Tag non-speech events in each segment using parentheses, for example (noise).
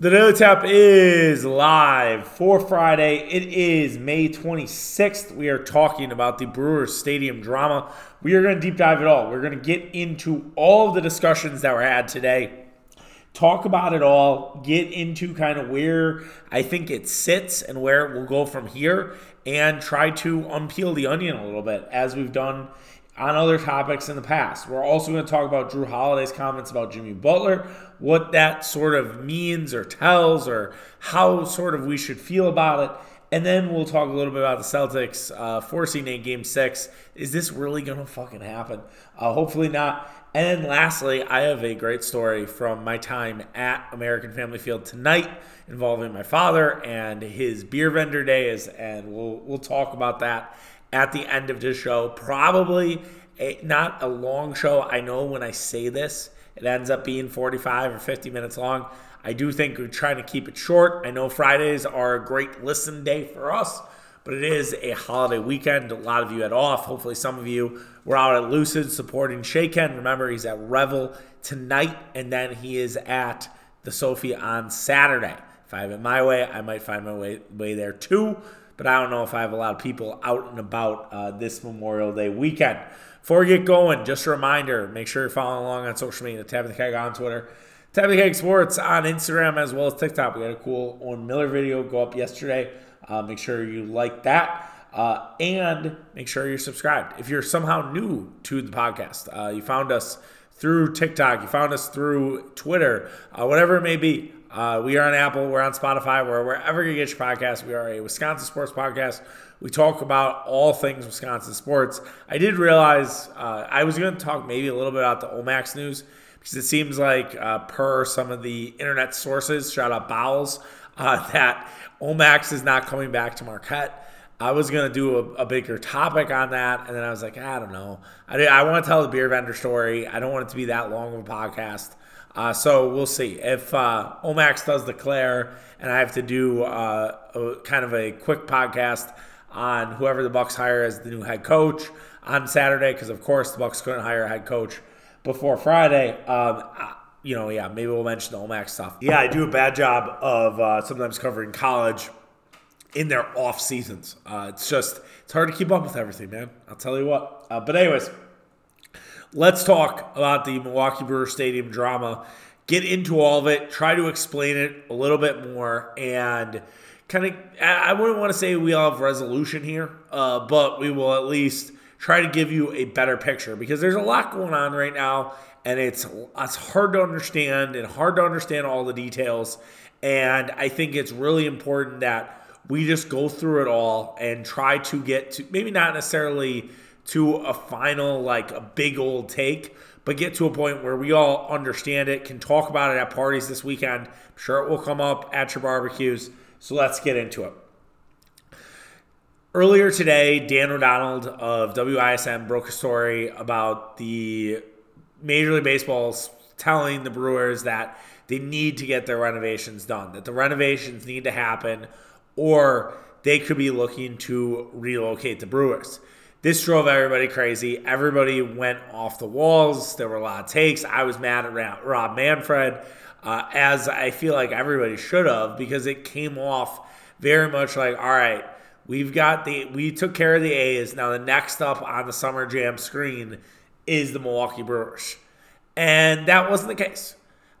The Daily Tap is live for Friday. It is May 26th. We are talking about the Brewers Stadium drama. We are going to deep dive it all. We're going to get into all of the discussions that were had today, talk about it all, get into kind of where I think it sits and where it will go from here, and try to unpeel the onion a little bit as we've done on other topics in the past. We're also going to talk about Jrue Holiday's comments about Jimmy Butler, what that sort of means or tells, or how sort of we should feel about it. And then we'll talk a little bit about the Celtics uh, forcing a game six. Is this really going to fucking happen? Uh, hopefully not. And then lastly, I have a great story from my time at American Family Field tonight involving my father and his beer vendor days. And we'll, we'll talk about that at the end of this show. Probably a, not a long show. I know when I say this, it ends up being 45 or 50 minutes long. I do think we're trying to keep it short. I know Fridays are a great listen day for us, but it is a holiday weekend. A lot of you had off. Hopefully, some of you were out at Lucid supporting Shaken. Remember, he's at Revel tonight, and then he is at the Sophie on Saturday. If I have it my way, I might find my way, way there too but I don't know if I have a lot of people out and about uh, this Memorial Day weekend. Before we get going, just a reminder make sure you're following along on social media. Tap the Keg on Twitter, Tap the Keg Sports on Instagram as well as TikTok. We had a cool Owen Miller video go up yesterday. Uh, make sure you like that. Uh, and make sure you're subscribed. If you're somehow new to the podcast, uh, you found us through TikTok, you found us through Twitter, uh, whatever it may be, uh, we are on Apple, we're on Spotify, we're wherever you get your podcast. We are a Wisconsin sports podcast. We talk about all things Wisconsin sports. I did realize uh, I was going to talk maybe a little bit about the Omax news because it seems like, uh, per some of the internet sources, shout out Bowles, (laughs) uh, that Omax is not coming back to Marquette. I was going to do a, a, bigger topic on that, and then I was like, I don't know. I, I want to tell the beer vendor story. I don't want it to be that long of a podcast. Uh, so we'll see if uh, Omax does declare, and I have to do uh, a, kind of a quick podcast on whoever the Bucks hire as the new head coach on Saturday, because of course the Bucks couldn't hire a head coach before Friday. Um, you know, yeah, maybe we'll mention the Omax stuff. Yeah, I do a bad job of uh, sometimes covering college in their off seasons. Uh, it's just it's hard to keep up with everything, man. I'll tell you what. Uh, but anyways let's talk about the Milwaukee Brewer Stadium drama. Get into all of it, try to explain it a little bit more, and kind of, I wouldn't want to say we all have resolution here, uh, but we will at least try to give you a better picture because there's a lot going on right now, and it's, it's hard to understand and hard to understand all the details. And I think it's really important that we just go through it all and try to get to maybe not necessarily to a final, like a big old take, but get to a point where we all understand it, can talk about it at parties this weekend. I'm sure it will come up at your barbecues. So let's get into it. Earlier today, Dan O'Donnell of WISN broke a story about the Major League Baseball's telling the Brewers that they need to get their renovations done, that the renovations need to happen, or they could be looking to relocate the Brewers. This drove everybody crazy. Everybody went off the walls. There were a lot of takes. I was mad at Rob Manfred, uh, as I feel like everybody should have, because it came off very much like, all right, we've got the we took care of the A's. Now the next up on the Summer Jam screen is the Milwaukee Brewers, and that wasn't the case.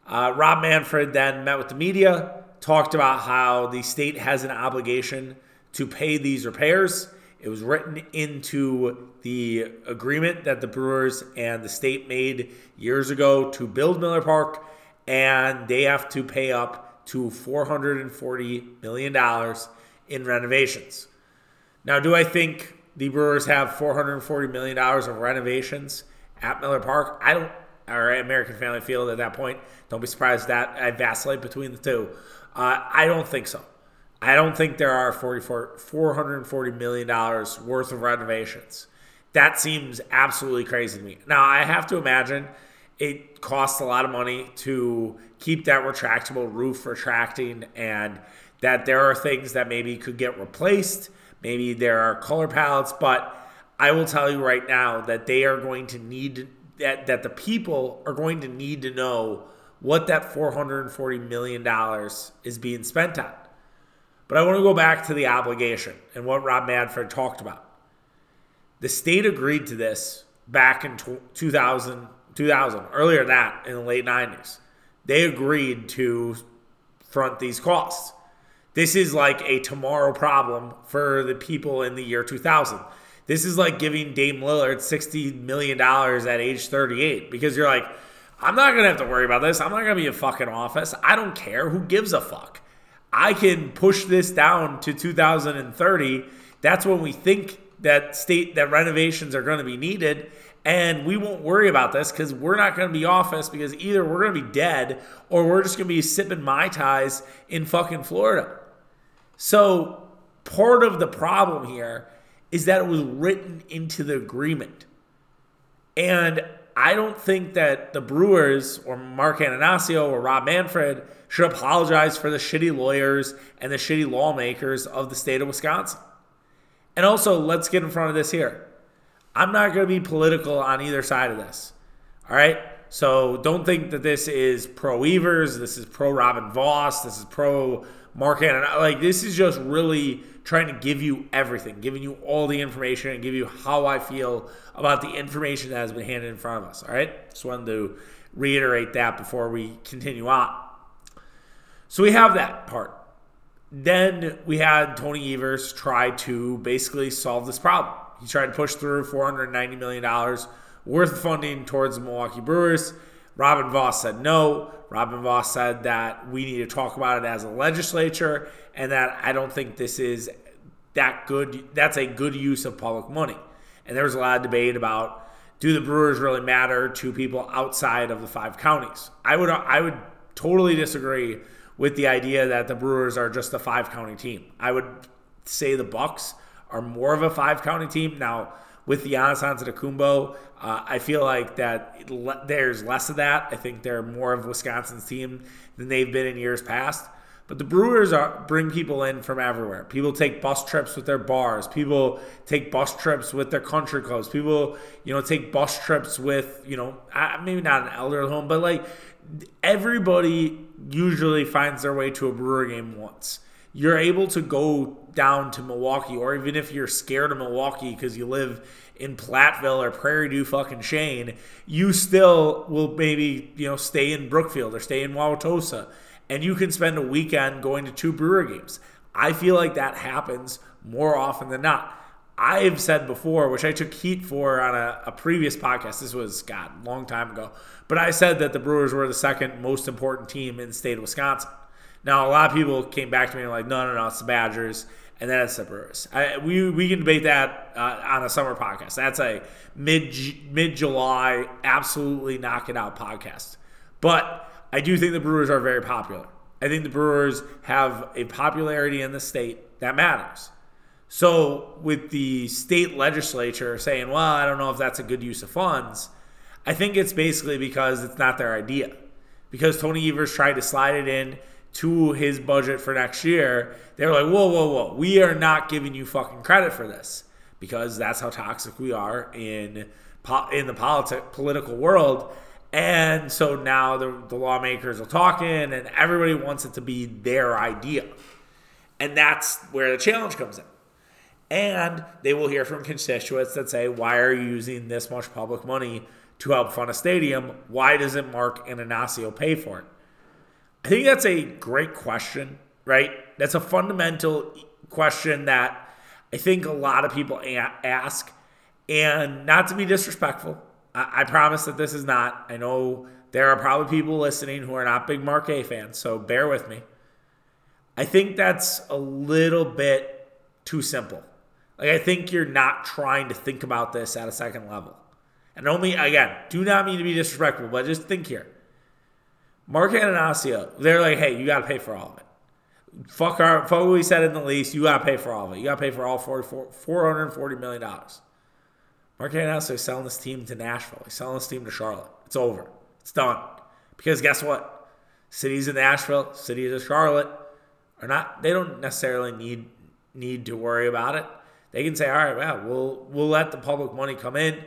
Uh, Rob Manfred then met with the media, talked about how the state has an obligation to pay these repairs it was written into the agreement that the Brewers and the state made years ago to build Miller Park, and they have to pay up to $440 million in renovations. Now, do I think the Brewers have $440 million of renovations at Miller Park? I don't, or American Family Field at that point. Don't be surprised that I vacillate between the two. Uh, I don't think so. I don't think there are 44, $440 million worth of renovations. That seems absolutely crazy to me. Now, I have to imagine it costs a lot of money to keep that retractable roof retracting and that there are things that maybe could get replaced. Maybe there are color palettes, but I will tell you right now that they are going to need that that the people are going to need to know what that $440 million is being spent on. But I want to go back to the obligation and what Rob Manfred talked about. The state agreed to this back in 2000, 2000 earlier that in the late 90s. They agreed to front these costs. This is like a tomorrow problem for the people in the year 2000. This is like giving Dame Lillard $60 million at age 38 because you're like, I'm not going to have to worry about this. I'm not going to be a fucking office. I don't care. Who gives a fuck? I can push this down to 2030. That's when we think that state that renovations are going to be needed and we won't worry about this because we're not going to be office because either we're going to be dead or we're just going to be sipping mai tais in fucking Florida. So part of the problem here is that it was written into the agreement, and I don't think that the Brewers or Mark Attanasio or Rob Manfred should apologize for the shitty lawyers and the shitty lawmakers of the state of Wisconsin. And also, let's get in front of this here. I'm not going to be political on either side of this. All right? So don't think that this is pro Evers, this is pro Robin Vos, this is pro Mark Hannon. Like, this is just really trying to give you everything, giving you all the information and give you how I feel about the information that has been handed in front of us. All right? Just wanted to reiterate that before we continue on. So we have that part. Then we had Tony Evers try to basically solve this problem. He tried to push through $490 million worth funding towards the Milwaukee Brewers. Robin Vos said no. Robin Vos said that we need to talk about it as a legislature and that I don't think this is that good. That's a good use of public money. And there was a lot of debate about do the Brewers really matter to people outside of the five counties? I would I would totally disagree with the idea that the Brewers are just a five county team. I would say the Bucks are more of a five county team now. With the Giannis Antetokounmpo, uh, I feel like that there's less of that. I think they're more of Wisconsin's team than they've been in years past. But the Brewers are, bring people in from everywhere. People take bus trips with their bars. People take bus trips with their country clubs. People, you know, take bus trips with, you know, maybe not an elder home, but like everybody usually finds their way to a Brewer game once. You're able to go down to Milwaukee, or even if you're scared of Milwaukee because you live in Platteville or Prairie Du fucking Chien, you still will maybe, you know, stay in Brookfield or stay in Wauwatosa. And you can spend a weekend going to two Brewer games. I feel like that happens more often than not. I've said before, which I took heat for on a, a, previous podcast. This was, God, a long time ago. But I said that the Brewers were the second most important team in the state of Wisconsin. Now, a lot of people came back to me and were like, no, no, no, it's the Badgers, and then it's the Brewers. I, we, we can debate that uh, on a summer podcast. That's a mid mid July, absolutely knock it out podcast. But I do think the Brewers are very popular. I think the Brewers have a popularity in the state that matters. So, with the state legislature saying, well, I don't know if that's a good use of funds, I think it's basically because it's not their idea. Because Tony Evers tried to slide it in to his budget for next year, they were like, whoa, whoa, whoa, we are not giving you fucking credit for this because that's how toxic we are in in the politic political world. And so now the, the lawmakers are talking, and everybody wants it to be their idea. And that's where the challenge comes in. And they will hear from constituents that say, Why are you using this much public money to help fund a stadium? Why doesn't Mark Attanasio pay for it? I think that's a great question, right? That's a fundamental question that I think a lot of people ask. And not to be disrespectful, I, I promise that this is not. I know there are probably people listening who are not big A fans, so bear with me. I think that's a little bit too simple. Like, I think you're not trying to think about this at a second level. And only, again, do not mean to be disrespectful, but just think here. Mark Attanasio, they're like, hey, you got to pay for all of it. Fuck, our, fuck what we said in the lease. You got to pay for all of it. You got to pay for all $440 million. Mark Attanasio is selling this team to Nashville. He's selling this team to Charlotte. It's over. It's done. Because guess what? Cities in Nashville, cities of Charlotte are not. They don't necessarily need need to worry about it. They can say, all right, well, we'll we'll let the public money come in.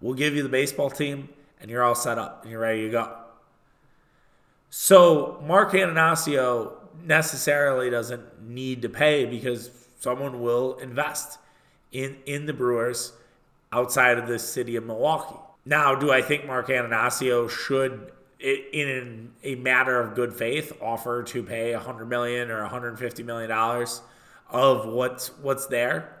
We'll give you the baseball team, and you're all set up and you're ready to go. So Mark Attanasio necessarily doesn't need to pay because someone will invest in in the Brewers outside of the city of Milwaukee. Now, do I think Mark Attanasio should, in a matter of good faith, offer to pay 100 million or 150 million dollars of what's what's there?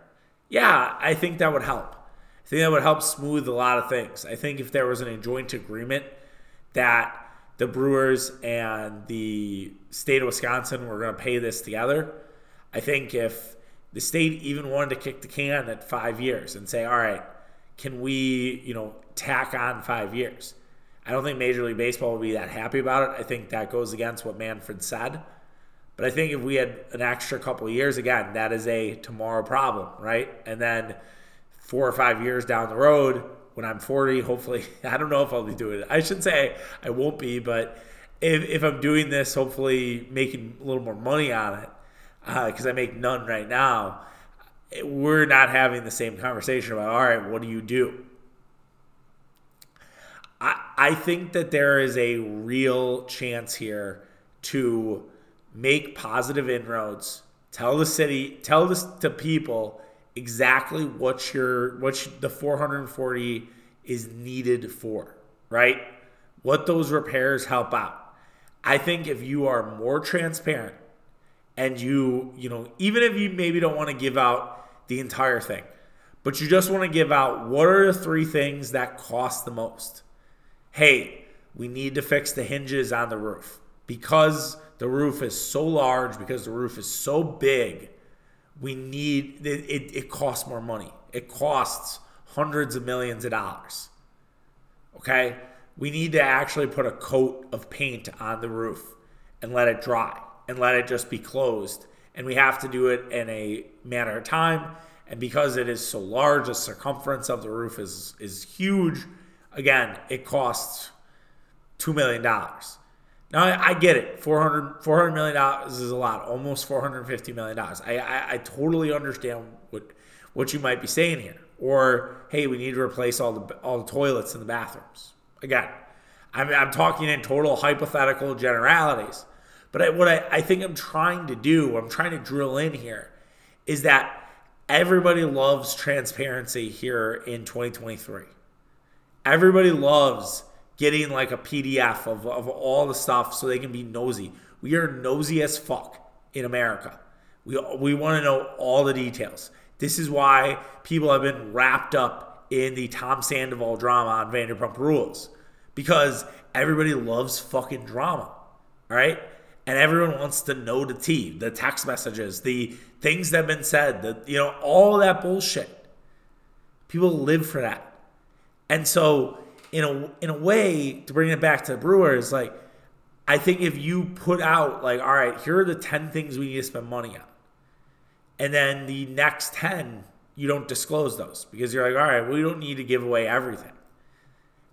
Yeah, I think that would help. I think that would help smooth a lot of things. I think if there was an joint agreement that the Brewers and the state of Wisconsin were going to pay this together, I think if the state even wanted to kick the can at five years and say, all right, can we, you know, tack on five years? I don't think Major League Baseball would be that happy about it. I think that goes against what Manfred said. But I think if we had an extra couple years, again, that is a tomorrow problem, right? And then four or five years down the road, when I'm 40, hopefully, (laughs) I don't know if I'll be doing it. I should say I won't be, but if, if I'm doing this, hopefully making a little more money on it, because uh, I make none right now, we're not having the same conversation about, all right, what do you do? I, I think that there is a real chance here to make positive inroads, tell the city, tell this to people exactly what your what the 440 is needed for, right? What those repairs help out. I think if you are more transparent and you, you know, even if you maybe don't want to give out the entire thing, but you just want to give out what are the three things that cost the most? Hey, we need to fix the hinges on the roof because the roof is so large, because the roof is so big. We need it, it, it costs more money. It costs hundreds of millions of dollars. Okay? We need to actually put a coat of paint on the roof and let it dry and let it just be closed. And we have to do it in a matter of time. And because it is so large, the circumference of the roof is is huge. Again, it costs two million dollars. Now I, I, get it. 400, 400 million dollars is a lot, almost four hundred fifty million dollars. I, I I totally understand what what you might be saying here. Or hey, we need to replace all the all the toilets in the bathrooms. Again, I'm I'm talking in total hypothetical generalities. But I, what I, I think I'm trying to do, I'm trying to drill in here, is that everybody loves transparency here in 2023. Everybody loves getting like a PDF of, of all the stuff so they can be nosy. We are nosy as fuck in America. We, we want to know all the details. This is why people have been wrapped up in the Tom Sandoval drama on Vanderpump Rules because everybody loves fucking drama. All right and everyone wants to know the tea, the text messages, the things that have been said, the you know, all that bullshit. People live for that. And so in a in a way, to bring it back to the Brewers, like I think if you put out like, all right, here are the 10 things we need to spend money on. And then the next 10, you don't disclose those because you're like, all right, we don't need to give away everything.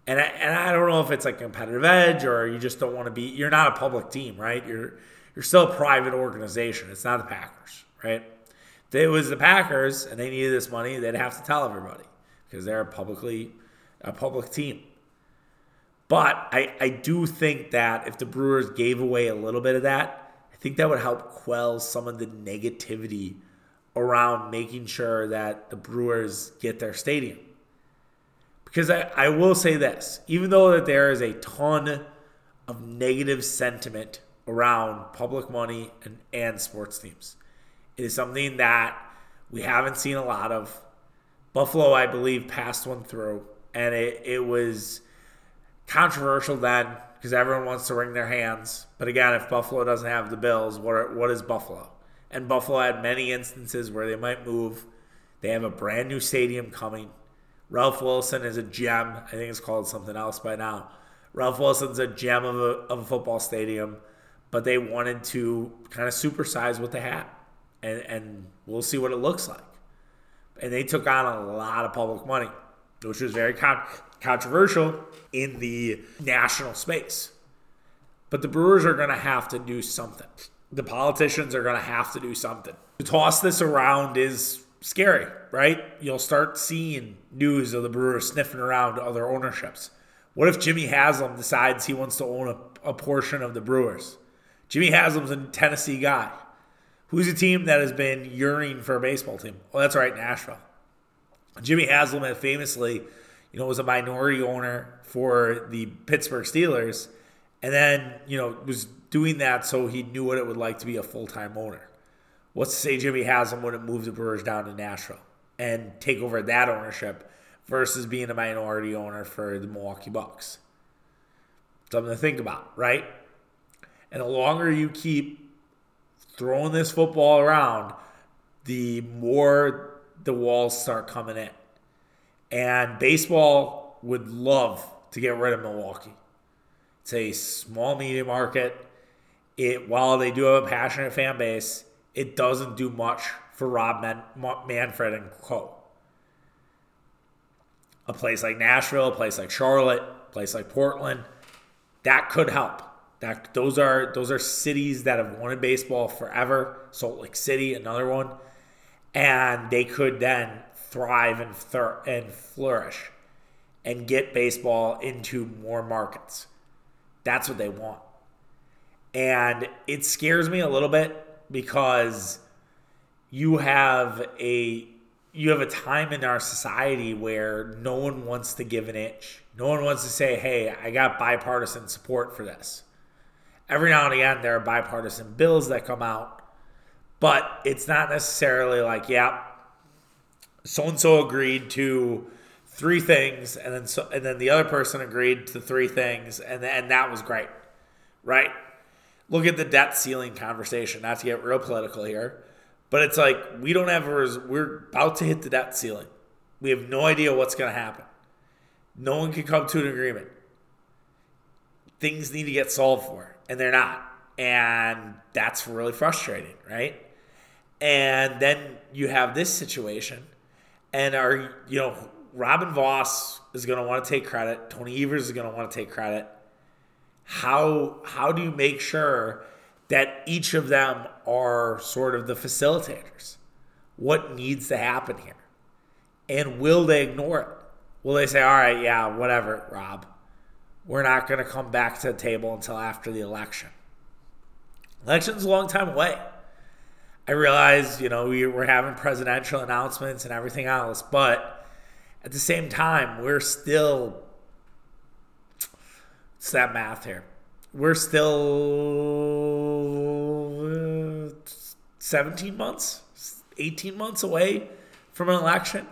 And I, and I don't know if it's like competitive edge or you just don't want to be. You're not a public team, right? You're you're still a private organization. It's not the Packers, right? If it was the Packers and they needed this money, they'd have to tell everybody because they're publicly a public team. But I, I do think that if the Brewers gave away a little bit of that, I think that would help quell some of the negativity around making sure that the Brewers get their stadium. Because I, I will say this, even though that there is a ton of negative sentiment around public money and, and sports teams, it is something that we haven't seen a lot of. Buffalo, I believe, passed one through, and it, it was controversial then because everyone wants to wring their hands. But again, if Buffalo doesn't have the Bills, what, are, what is Buffalo? And Buffalo had many instances where they might move. They have a brand new stadium coming. Ralph Wilson is a gem. I think it's called something else by now. Ralph Wilson's a gem of a, of a football stadium, but they wanted to kind of supersize what they had. And, and we'll see what it looks like. And they took on a lot of public money, which was very con- controversial in the national space. But the Brewers are going to have to do something. The politicians are going to have to do something. To toss this around is scary, right? You'll start seeing news of the Brewers sniffing around other ownerships. What if Jimmy Haslam decides he wants to own a, a portion of the Brewers? Jimmy Haslam's a Tennessee guy. Who's a team that has been yearning for a baseball team? Well, that's right, Nashville. Jimmy Haslam famously, you know, was a minority owner for the Pittsburgh Steelers, and then you know was doing that so he knew what it would like to be a full time owner. What's to say Jimmy Haslam wouldn't move the Brewers down to Nashville and take over that ownership versus being a minority owner for the Milwaukee Bucks? Something to think about, right? And the longer you keep throwing this football around, the more the walls start coming in. And baseball would love to get rid of Milwaukee. It's a small media market. It while they do have a passionate fan base, it doesn't do much for Rob Man- Manfred and Co. A place like Nashville, a place like Charlotte, a place like Portland, that could help. That those are those are cities that have wanted baseball forever. Salt Lake City, another one, and they could then thrive and thir- and flourish and get baseball into more markets. That's what they want. And it scares me a little bit because you have a you have a time in our society where no one wants to give an inch. No one wants to say, "Hey, I got bipartisan support for this." Every now and again there are bipartisan bills that come out, but it's not necessarily like, "Yeah, so and so agreed to three things and then so and then the other person agreed to three things and and that was great." Right? look at the debt ceiling conversation, not to get real political here, but it's like we don't have, a, we're about to hit the debt ceiling. We have no idea what's going to happen. No one can come to an agreement. Things need to get solved for, and they're not. And that's really frustrating, right? And then you have this situation, and are, you know, Robin Vos is going to want to take credit. Tony Evers is going to want to take credit how how do you make sure that each of them are sort of the facilitators? What needs to happen here? And will they ignore it? Will they say, all right, yeah, whatever, Rob. We're not going to come back to the table until after the election. Election's a long time away. I realize, you know, we, we're having presidential announcements and everything else, but at the same time, we're still it's that math here. We're still uh, 17 months, 18 months away from an election.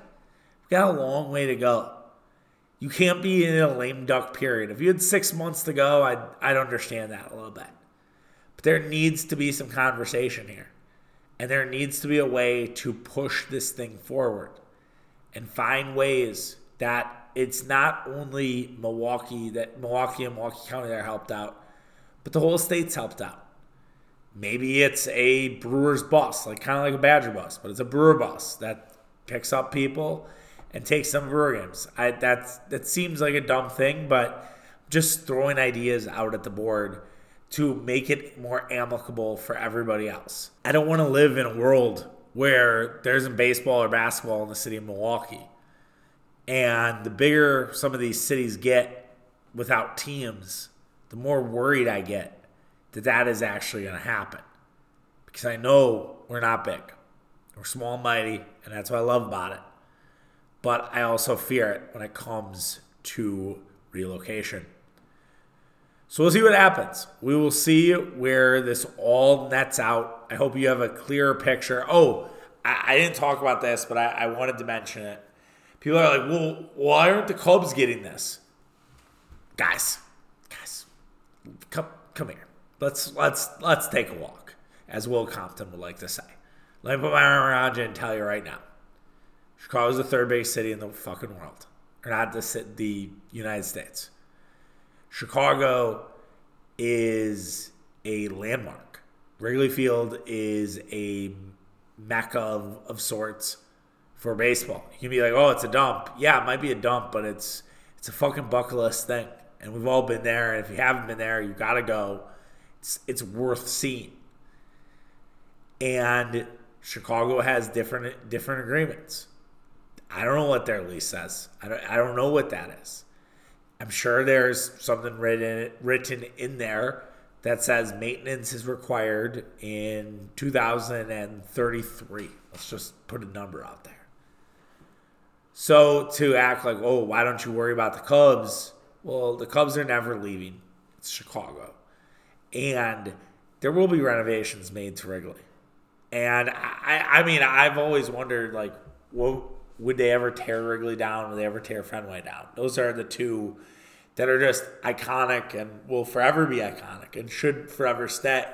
We've got a long way to go. You can't be in a lame duck period. If you had six months to go, I'd, I'd understand that a little bit. But there needs to be some conversation here. And there needs to be a way to push this thing forward and find ways that it's not only Milwaukee that Milwaukee and Milwaukee County that are helped out, but the whole state's helped out. Maybe it's a Brewers bus, like kind of like a Badger bus, but it's a Brewer bus that picks up people and takes them Brewer games. I, that's that seems like a dumb thing, but just throwing ideas out at the board to make it more amicable for everybody else. I don't want to live in a world where there isn't baseball or basketball in the city of Milwaukee. And the bigger some of these cities get without teams, the more worried I get that that is actually going to happen. Because I know we're not big. We're small and mighty, and that's what I love about it. But I also fear it when it comes to relocation. So we'll see what happens. We will see where this all nets out. I hope you have a clearer picture. Oh, I, I didn't talk about this, but I, I wanted to mention it people are like, well, why aren't the Cubs getting this? Guys, guys, come come here. Let's let's let's take a walk, as Will Compton would like to say. Let me put my arm around you and tell you right now. Chicago's the third biggest city in the fucking world, or not the the United States. Chicago is a landmark. Wrigley Field is a mecca of, of sorts for baseball. You can be like, oh, it's a dump. Yeah, it might be a dump, but it's it's a fucking bucket list thing. And we've all been there. And if you haven't been there, you got to go. It's it's worth seeing. And Chicago has different different agreements. I don't know what their lease says. I don't, I don't know what that is. I'm sure there's something written written in there that says maintenance is required in 2033. Let's just put a number out there. So to act like, oh, why don't you worry about the Cubs? Well, the Cubs are never leaving. It's Chicago. And there will be renovations made to Wrigley. And I, I mean, I've always wondered, like, what would they ever tear Wrigley down? Would they ever tear Fenway down? Those are the two that are just iconic and will forever be iconic and should forever stay.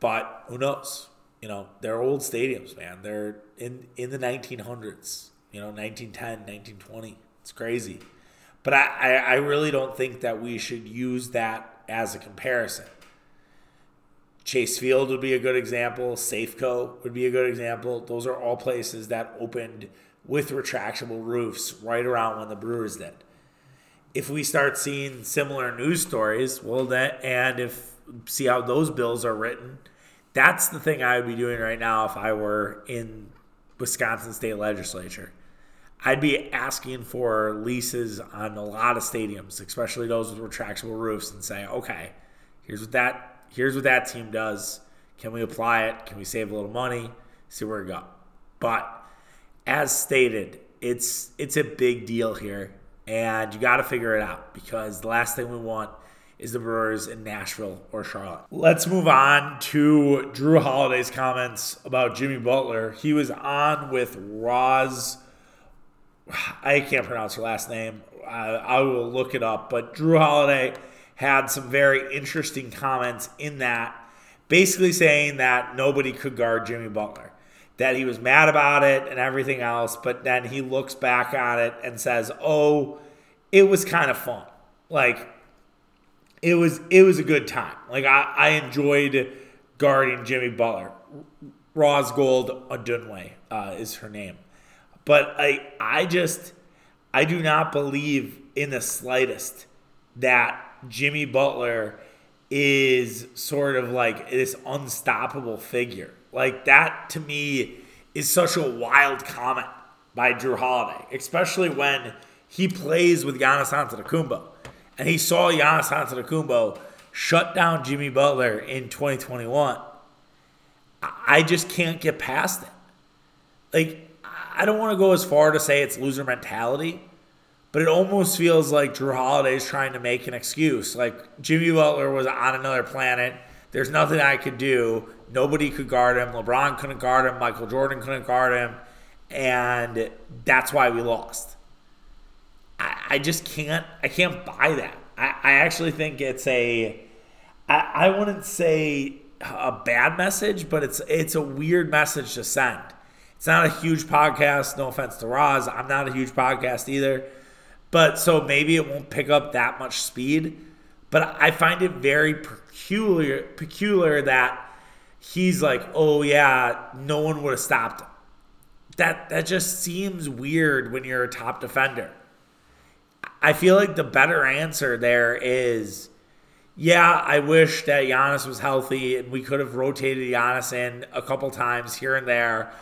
But who knows? You know, they're old stadiums, man. They're in in the 1900s. You know, 1910, 1920. It's crazy. But I, I, I really don't think that we should use that as a comparison. Chase Field would be a good example. Safeco would be a good example. Those are all places that opened with retractable roofs right around when the Brewers did. If we start seeing similar news stories, well, that and if see how those bills are written, that's the thing I would be doing right now if I were in Wisconsin State Legislature. I'd be asking for leases on a lot of stadiums, especially those with retractable roofs, and say, okay, here's what that here's what that team does. Can we apply it? Can we save a little money? See where we go. But as stated, it's it's a big deal here, and you got to figure it out because the last thing we want is the Brewers in Nashville or Charlotte. Let's move on to Jrue Holiday's comments about Jimmy Butler. He was on with Roz. I can't pronounce her last name. I, I will look it up. But Drew Holiday had some very interesting comments in that, basically saying that nobody could guard Jimmy Butler, that he was mad about it and everything else, but then he looks back on it and says, "Oh, it was kind of fun. Like it was it was a good time. Like I, I enjoyed guarding Jimmy Butler. Roz Gold-Onwude uh, is her name. But I I just I do not believe in the slightest that Jimmy Butler is sort of like this unstoppable figure. Like that to me is such a wild comment by Jrue Holiday, especially when he plays with Giannis Antetokounmpo, and he saw Giannis Antetokounmpo shut down Jimmy Butler in 2021. I just can't get past it. Like I don't want to go as far to say it's loser mentality, but it almost feels like Drew Holiday is trying to make an excuse. Like Jimmy Butler was on another planet. There's nothing I could do. Nobody could guard him. LeBron couldn't guard him. Michael Jordan couldn't guard him. And that's why we lost. I, I just can't I can't buy that. I, I actually think it's a I, I wouldn't say a bad message, but it's it's a weird message to send. It's not a huge podcast, no offense to Roz. I'm not a huge podcast either. But so maybe it won't pick up that much speed. But I find it very peculiar peculiar that he's like, oh yeah, no one would have stopped him. That that just seems weird when you're a top defender. I feel like the better answer there is yeah, I wish that Giannis was healthy and we could have rotated Giannis in a couple times here and there.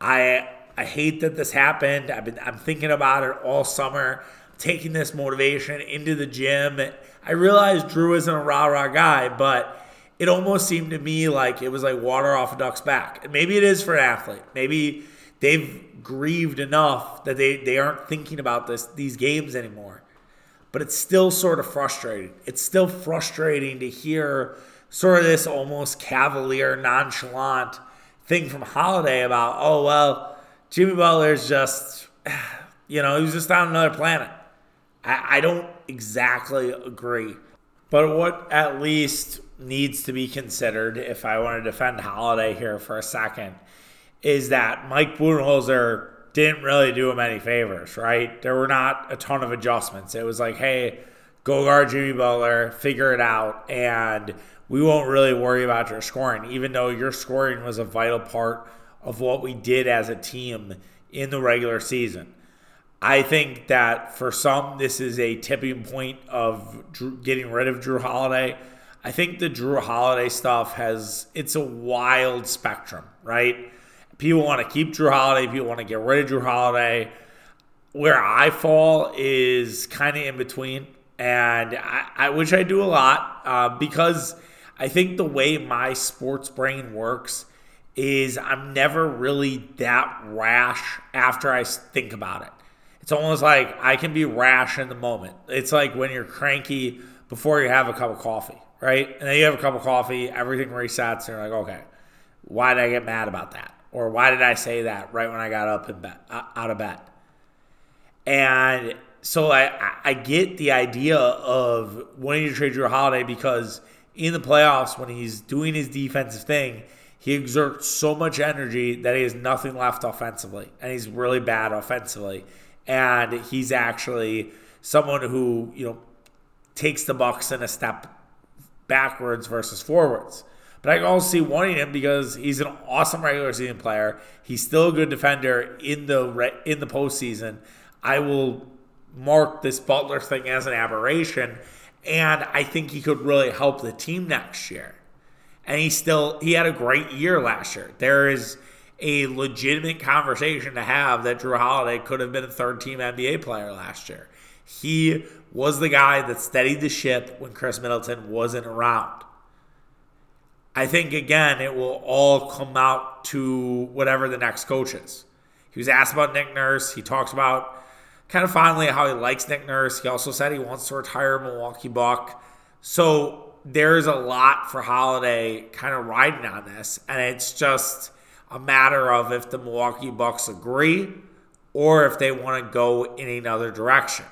I I hate that this happened. I've been I'm thinking about it all summer taking this motivation into the gym. I realized Jrue isn't a rah rah guy, but it almost seemed to me like it was like water off a duck's back. And maybe it is for an athlete. Maybe they've grieved enough that they, they aren't thinking about this these games anymore. But it's still sort of frustrating. It's still frustrating to hear sort of this almost cavalier, nonchalant thing from Holiday about, oh well, Jimmy Butler's just (sighs) you know, he was just on another planet. I, I don't exactly agree. But what at least needs to be considered, if I want to defend Holiday here for a second, is that Mike Budenholzer didn't really do him any favors, right? There were not a ton of adjustments. It was like, hey, go guard Jimmy Butler, figure it out, and we won't really worry about your scoring, even though your scoring was a vital part of what we did as a team in the regular season. I think that for some, this is a tipping point of getting rid of Jrue Holiday. I think the Jrue Holiday stuff has it's a wild spectrum, right? People want to keep Jrue Holiday, people want to get rid of Jrue Holiday. where I fall is kind of in between, and I, I which I do a lot uh, because I think the way my sports brain works is I'm never really that rash after I think about it. It's almost like I can be rash in the moment. It's like when you're cranky before you have a cup of coffee, right? And then you have a cup of coffee, everything resets, and you're like, okay, why did I get mad about that? Or why did I say that right when I got up bed, out of bed? And so I, I get the idea of wanting to trade Jrue Holiday because in the playoffs, when he's doing his defensive thing, he exerts so much energy that he has nothing left offensively, and he's really bad offensively. And he's actually someone who you know takes the Bucks in a step backwards versus forwards. But I can also see wanting him because he's an awesome regular season player. He's still a good defender in the in the postseason. I will mark this Butler thing as an aberration, and I think he could really help the team next year. And he still he had a great year last year. There is a legitimate conversation to have that Jrue Holiday could have been a third team NBA player last year. He was the guy that steadied the ship when Khris Middleton wasn't around. I think again it will all come out to whatever the next coach is. He was asked about Nick Nurse. He talks about kind of fondly how he likes Nick Nurse. He also said he wants to retire Milwaukee Buck. So there's a lot for Holiday kind of riding on this, and it's just a matter of if the Milwaukee Bucks agree or if they want to go in another direction.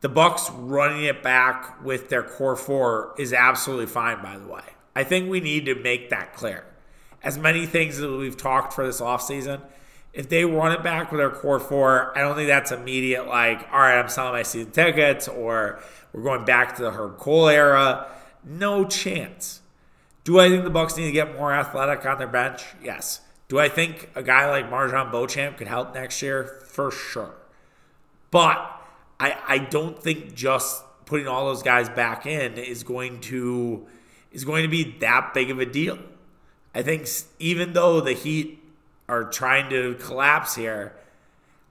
The Bucks running it back with their core four is absolutely fine, by the way. I think we need to make that clear. As many things that we've talked for this offseason, if they run it back with their core four, I don't think that's immediate, like, all right, I'm selling my season tickets or we're going back to the Herb Kohl era. No chance. Do I think the Bucks need to get more athletic on their bench? Yes. Do I think a guy like MarJon Beauchamp could help next year? For sure. But I, I don't think just putting all those guys back in is going to is going to be that big of a deal. I think even though the Heat are trying to collapse here,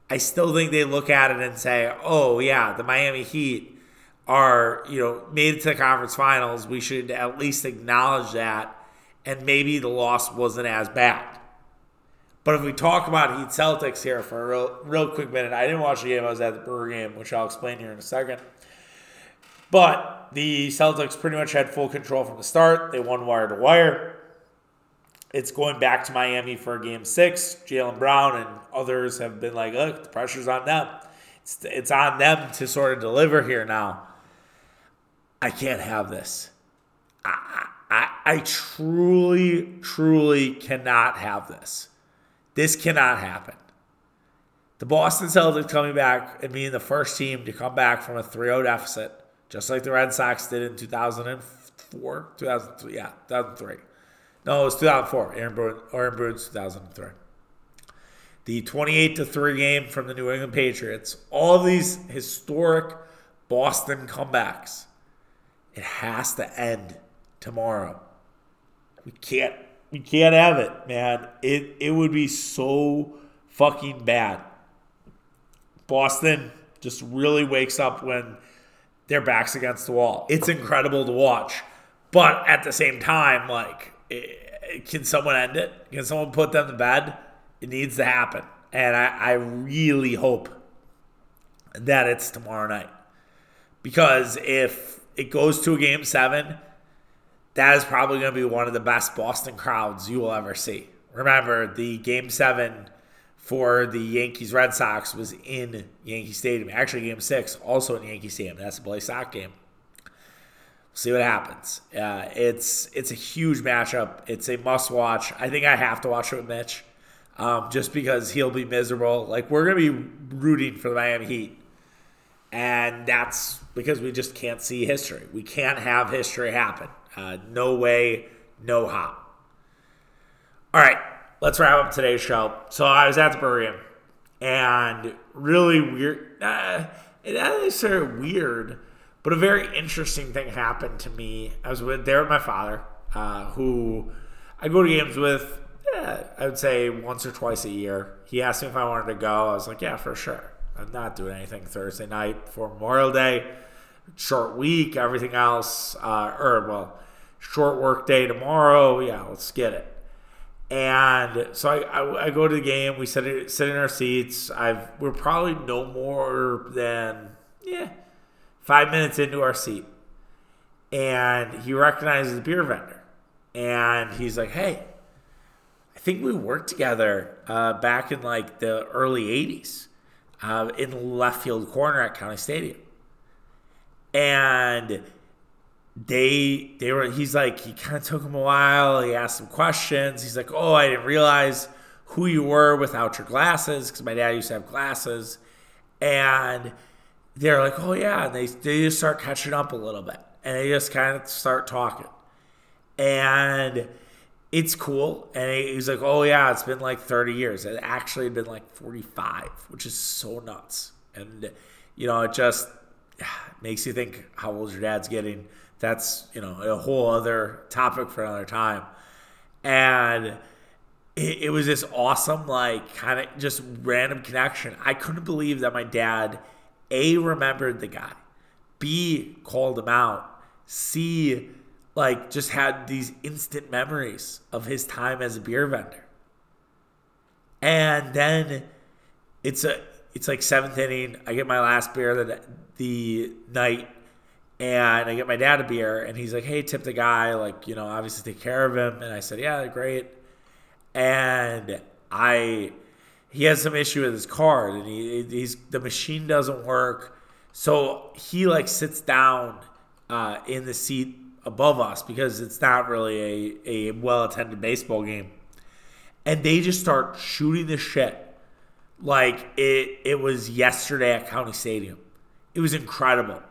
I still think they look at it and say, "Oh yeah, the Miami Heat are you know made it to the conference finals. We should at least acknowledge that, and maybe the loss wasn't as bad." But if we talk about Heat Celtics here for a real, real quick minute, I didn't watch the game. I was at the Brewer game, which I'll explain here in a second. But the Celtics pretty much had full control from the start. They won wire to wire. It's going back to Miami for game six. Jaylen Brown and others have been like, look, the pressure's on them. It's, it's on them to sort of deliver here now. I can't have this. I, I, I truly, truly cannot have this. This cannot happen. The Boston Celtics coming back and being the first team to come back from a 3 0 deficit just like the Red Sox did in 2004, 2003. Yeah, 2003. No, it was 2004. Aaron Boone, Aaron Boone's 2003. The 28 to 3 game from the New England Patriots. All these historic Boston comebacks. It has to end tomorrow. We can't we can't have it, man. It it would be so fucking bad. Boston just really wakes up when their backs against the wall. It's incredible to watch. But at the same time, like, it, can someone end it? Can someone put them to bed? It needs to happen. And I, I really hope that it's tomorrow night. Because if it goes to a game seven, that is probably going to be one of the best Boston crowds you will ever see. Remember, the game seven for the Yankees Red Sox was in Yankee Stadium. Actually, game six, also in Yankee Stadium. That's the Blaze Sox game. See what happens. Uh, it's it's a huge matchup. It's a must watch. I think I have to watch it with Mitch, um, just because he'll be miserable. Like we're gonna be rooting for the Miami Heat, and that's because we just can't see history. We can't have history happen. Uh, no way, no how. All right let's wrap up today's show. So I was at the Brewer and really weird. Uh, it not necessarily weird, but a very interesting thing happened to me. I was with there with my father, uh, who I go to games with. I would say once or twice a year. He asked me if I wanted to go. I was like, yeah, for sure. I'm not doing anything Thursday night for Memorial Day. Short week, everything else, uh, or well, short work day tomorrow. Yeah, let's get it. And so I, I, I go to the game. We sit, sit in our seats. I've we're probably no more than yeah five minutes into our seat, and he recognizes the beer vendor, and he's like, "Hey, I think we worked together uh, back in like the early '80s uh, in left field corner at County Stadium," and they they were he's like he kind of took him a while he asked some questions he's like oh i didn't realize who you were without your glasses because my dad used to have glasses. And they're like oh yeah and they, they just start catching up a little bit and they just kind of start talking. And it's cool and he's like oh yeah it's been like 30 years. It actually had been like 45 which is so nuts. And you know it just (sighs) makes you think how old your dad's getting. That's you know a whole other topic for another time. And it, it was this awesome like kind of just random connection. I couldn't believe that my dad a remembered the guy b called him out c like just had these instant memories of his time as a beer vendor. And then it's a it's like seventh inning i get my last beer the, the night and I get my dad a beer, and he's like, "Hey, tip the guy, like you know, obviously take care of him." And I said, "Yeah, great." And I, he has some issue with his card, and he he's the machine doesn't work, so he like sits down uh, in the seat above us because it's not really a a well attended baseball game, and they just start shooting the shit like it it was yesterday at County Stadium. It was incredible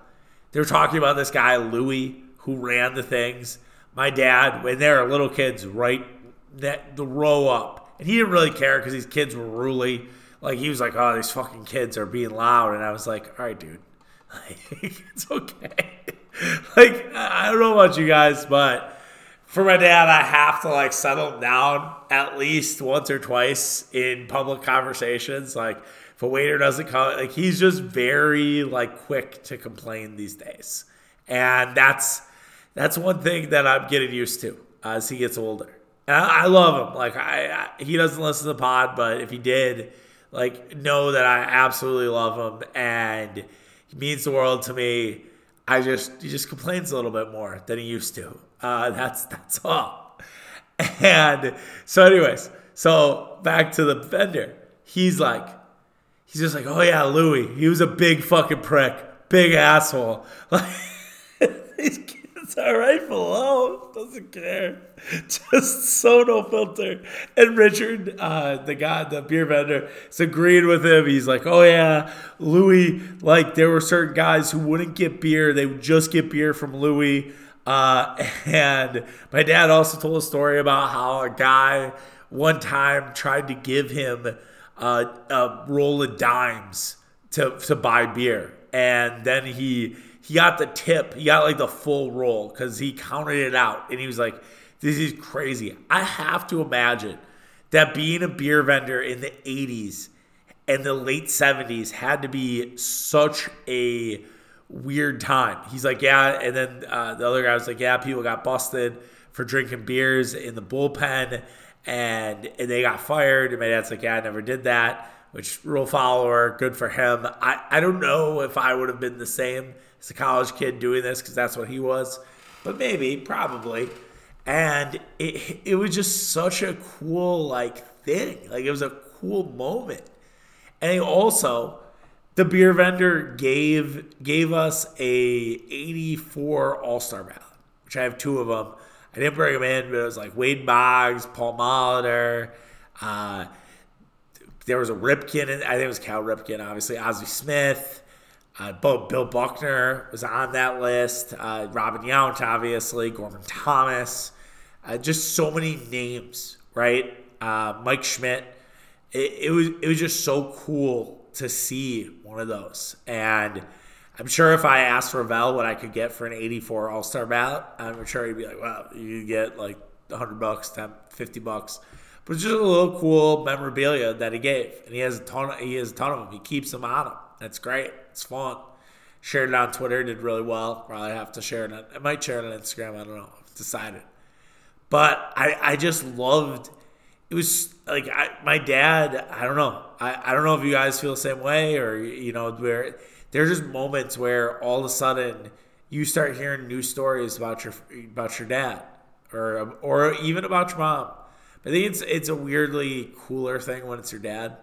they were talking about this guy, Louie, who ran the things. My dad, when they were little kids, right that the row up. And he didn't really care because these kids were ruly. Like he was like, "Oh, these fucking kids are being loud," and I was like, "All right, dude, (laughs) like, it's okay." (laughs) like I don't know about you guys, but for my dad, I have to like settle him down at least once or twice in public conversations. Like if a waiter doesn't come, like he's just very like quick to complain these days, and that's that's one thing that I'm getting used to as he gets older. And I, I love him. Like I, I, he doesn't listen to the pod, but if he did, like know that I absolutely love him and he means the world to me. I just he just complains a little bit more than he used to. Uh, that's that's all. (laughs) And so, anyways, so back to the vendor. He's like, he's just like, oh yeah, Louis. He was a big fucking prick, big asshole. (laughs) Like these kids are right below, doesn't care, (laughs) just so no filter. And Richard, uh, the guy, the beer vendor, is agreeing with him. He's like, oh yeah, Louis. Like there were certain guys who wouldn't get beer; they would just get beer from Louis. Uh, (laughs) and my dad also told a story about how a guy one time tried to give him uh, a roll of dimes to to buy beer, and then he he got the tip. He got like the full roll because he counted it out, and he was like, "This is crazy." I have to imagine that being a beer vendor in the '80s and the late '70s had to be such a weird time. He's like, "Yeah," and then uh, the other guy was like, "Yeah, people got busted." For drinking beers in the bullpen, and, and they got fired. And my dad's like, yeah, I never did that, which rule follower, good for him. I, I don't know if I would have been the same as a college kid doing this because that's what he was, but maybe, probably. And it, it was just such a cool like thing. Like it was a cool moment. And also, the beer vendor gave gave us a 84 All-Star ballot, which I have two of them. I didn't bring them in, but it was like Wade Boggs, Paul Molitor. Uh, there was a Ripken, I think it was Cal Ripken, obviously. Ozzie Smith. Uh, Bill Buckner was on that list. Uh, Robin Yount, obviously. Gorman Thomas. Uh, just so many names, right? Uh, Mike Schmidt. It, it, was it was just so cool to see one of those, and I'm sure if I asked Ravel what I could get for an 84 All Star ballot, I'm sure he'd be like, "Well, you get like 100 bucks, 10, 50 bucks." But it's just a little cool memorabilia that he gave, and he has a ton. Of, he has a ton of them. He keeps them on him. That's great. It's fun. Shared it on Twitter. Did really well. Probably have to share it. I might share it on Instagram. I don't know. I've decided. But I, I just loved. It was like I, my dad. I don't know. I, I don't know if you guys feel the same way or you know where there's just moments where all of a sudden you start hearing new stories about your about your dad or or even about your mom. I think it's it's a weirdly cooler thing when it's your dad.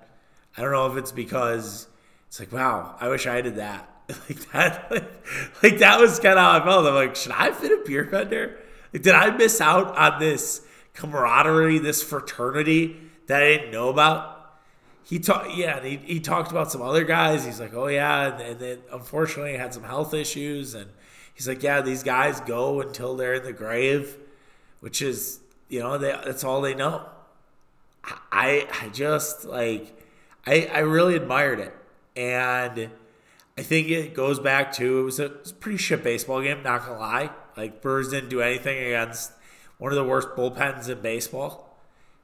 I don't know if it's because it's like, wow, I wish I did that. (laughs) like that, like, like that was kind of how I felt. I'm like, should I fit a beer vendor? Like, did I miss out on this camaraderie, this fraternity that I didn't know about? He talked, yeah, he, he talked about some other guys. He's like, oh yeah, and, and then unfortunately had some health issues, and he's like, yeah, these guys go until they're in the grave, which is, you know, they, that's all they know. I I just like I I really admired it, and I think it goes back to it was a, it was a pretty shit baseball game. Not gonna lie, like Brewers didn't do anything against one of the worst bullpens in baseball.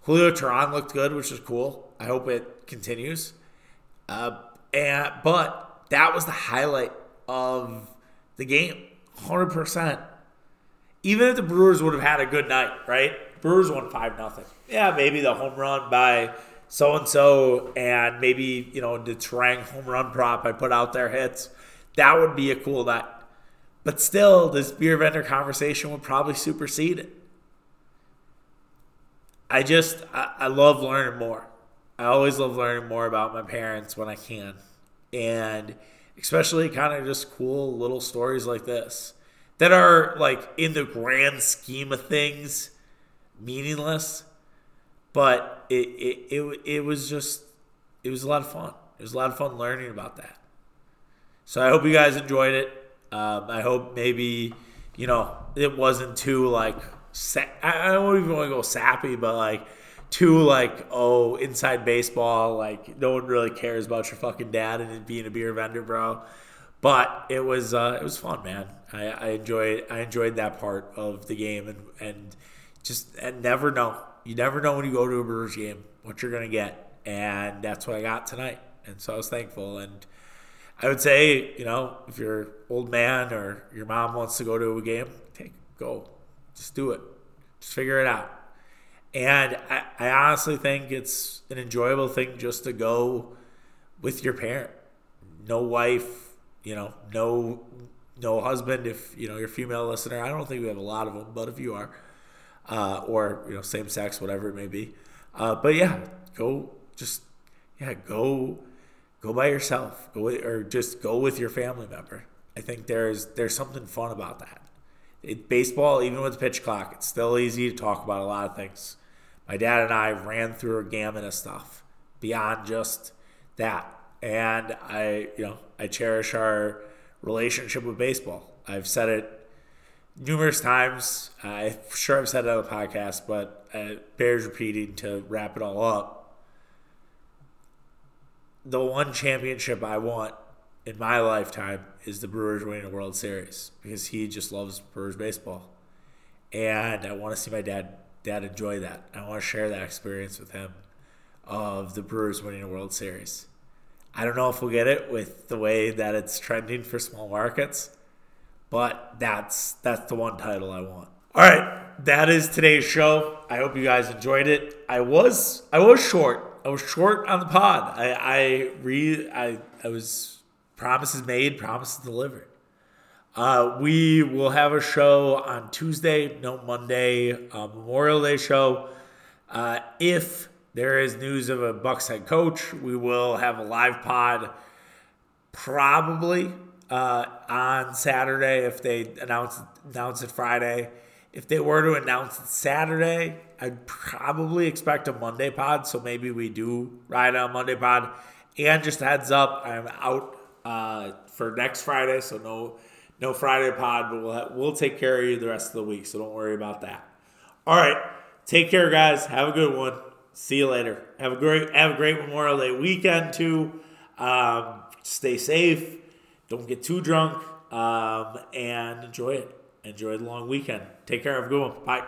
Julio Teheran looked good, which is cool. I hope it continues. Uh, and but that was the highlight of the game, hundred percent. Even if the Brewers would have had a good night, right? Brewers won five nothing. Yeah, maybe the home run by so and so, and maybe you know the Turang home run prop I put out there hits. That would be a cool night. But still, this beer vendor conversation would probably supersede it. I just I, I love learning more. I always love learning more about my parents when I can, and especially kind of just cool little stories like this that are like in the grand scheme of things meaningless, but it, it, it, it was just, it was a lot of fun. It was a lot of fun learning about that. So I hope you guys enjoyed it. Um, I hope maybe, you know, it wasn't too like, sa- I don't even want to go sappy, but like, too like oh inside baseball like no one really cares about your fucking dad and being a beer vendor bro but it was uh, it was fun man I, I enjoyed I enjoyed that part of the game and and just and never know. You never know when you go to a Brewers game what you're gonna get, and that's what I got tonight. And so I was thankful. And I would say, you know, if your old man or your mom wants to go to a game, take go, just do it, just figure it out. And I, I honestly think it's an enjoyable thing just to go with your parent. No wife, you know, no no husband. If you know you're a female listener, I don't think we have a lot of them, but if you are uh, or you know same sex, whatever it may be. Uh, but yeah, go just yeah go go by yourself, go with, or just go with your family member. I think there's there's something fun about that. It, baseball, even with the pitch clock, it's still easy to talk about a lot of things. My dad and I ran through a gamut of stuff beyond just that, and I you know I cherish our relationship with baseball. I've said it numerous times. I'm sure I've said it on the podcast, but it bears repeating to wrap it all up. The one championship I want in my lifetime is the Brewers winning a World Series because he just loves Brewers baseball, and I want to see my dad dad enjoy that. I want to share that experience with him of the Brewers winning a World Series. I don't know if we'll get it with the way that it's trending for small markets but that's that's the one title I want. All right, that is today's show. I hope you guys enjoyed it. I was I was short. I was short on the pod. I I re I I was promises made, promises delivered. Uh, we will have a show on Tuesday, no Monday, uh, Memorial Day show. Uh, if there is news of a Bucks head coach, we will have a live pod probably uh, on Saturday if they announce announce it Friday. If they were to announce it Saturday, I'd probably expect a Monday pod. So maybe we do ride on Monday pod. And just heads up, I'm out uh, for next Friday, so no no Friday pod, but we'll we'll take care of you the rest of the week. So don't worry about that. All right, take care, guys. Have a good one. See you later. Have a great have a great Memorial Day weekend too. Um, stay safe don't get too drunk, um, and enjoy it. Enjoy the long weekend. Take care. Have a good one. Bye.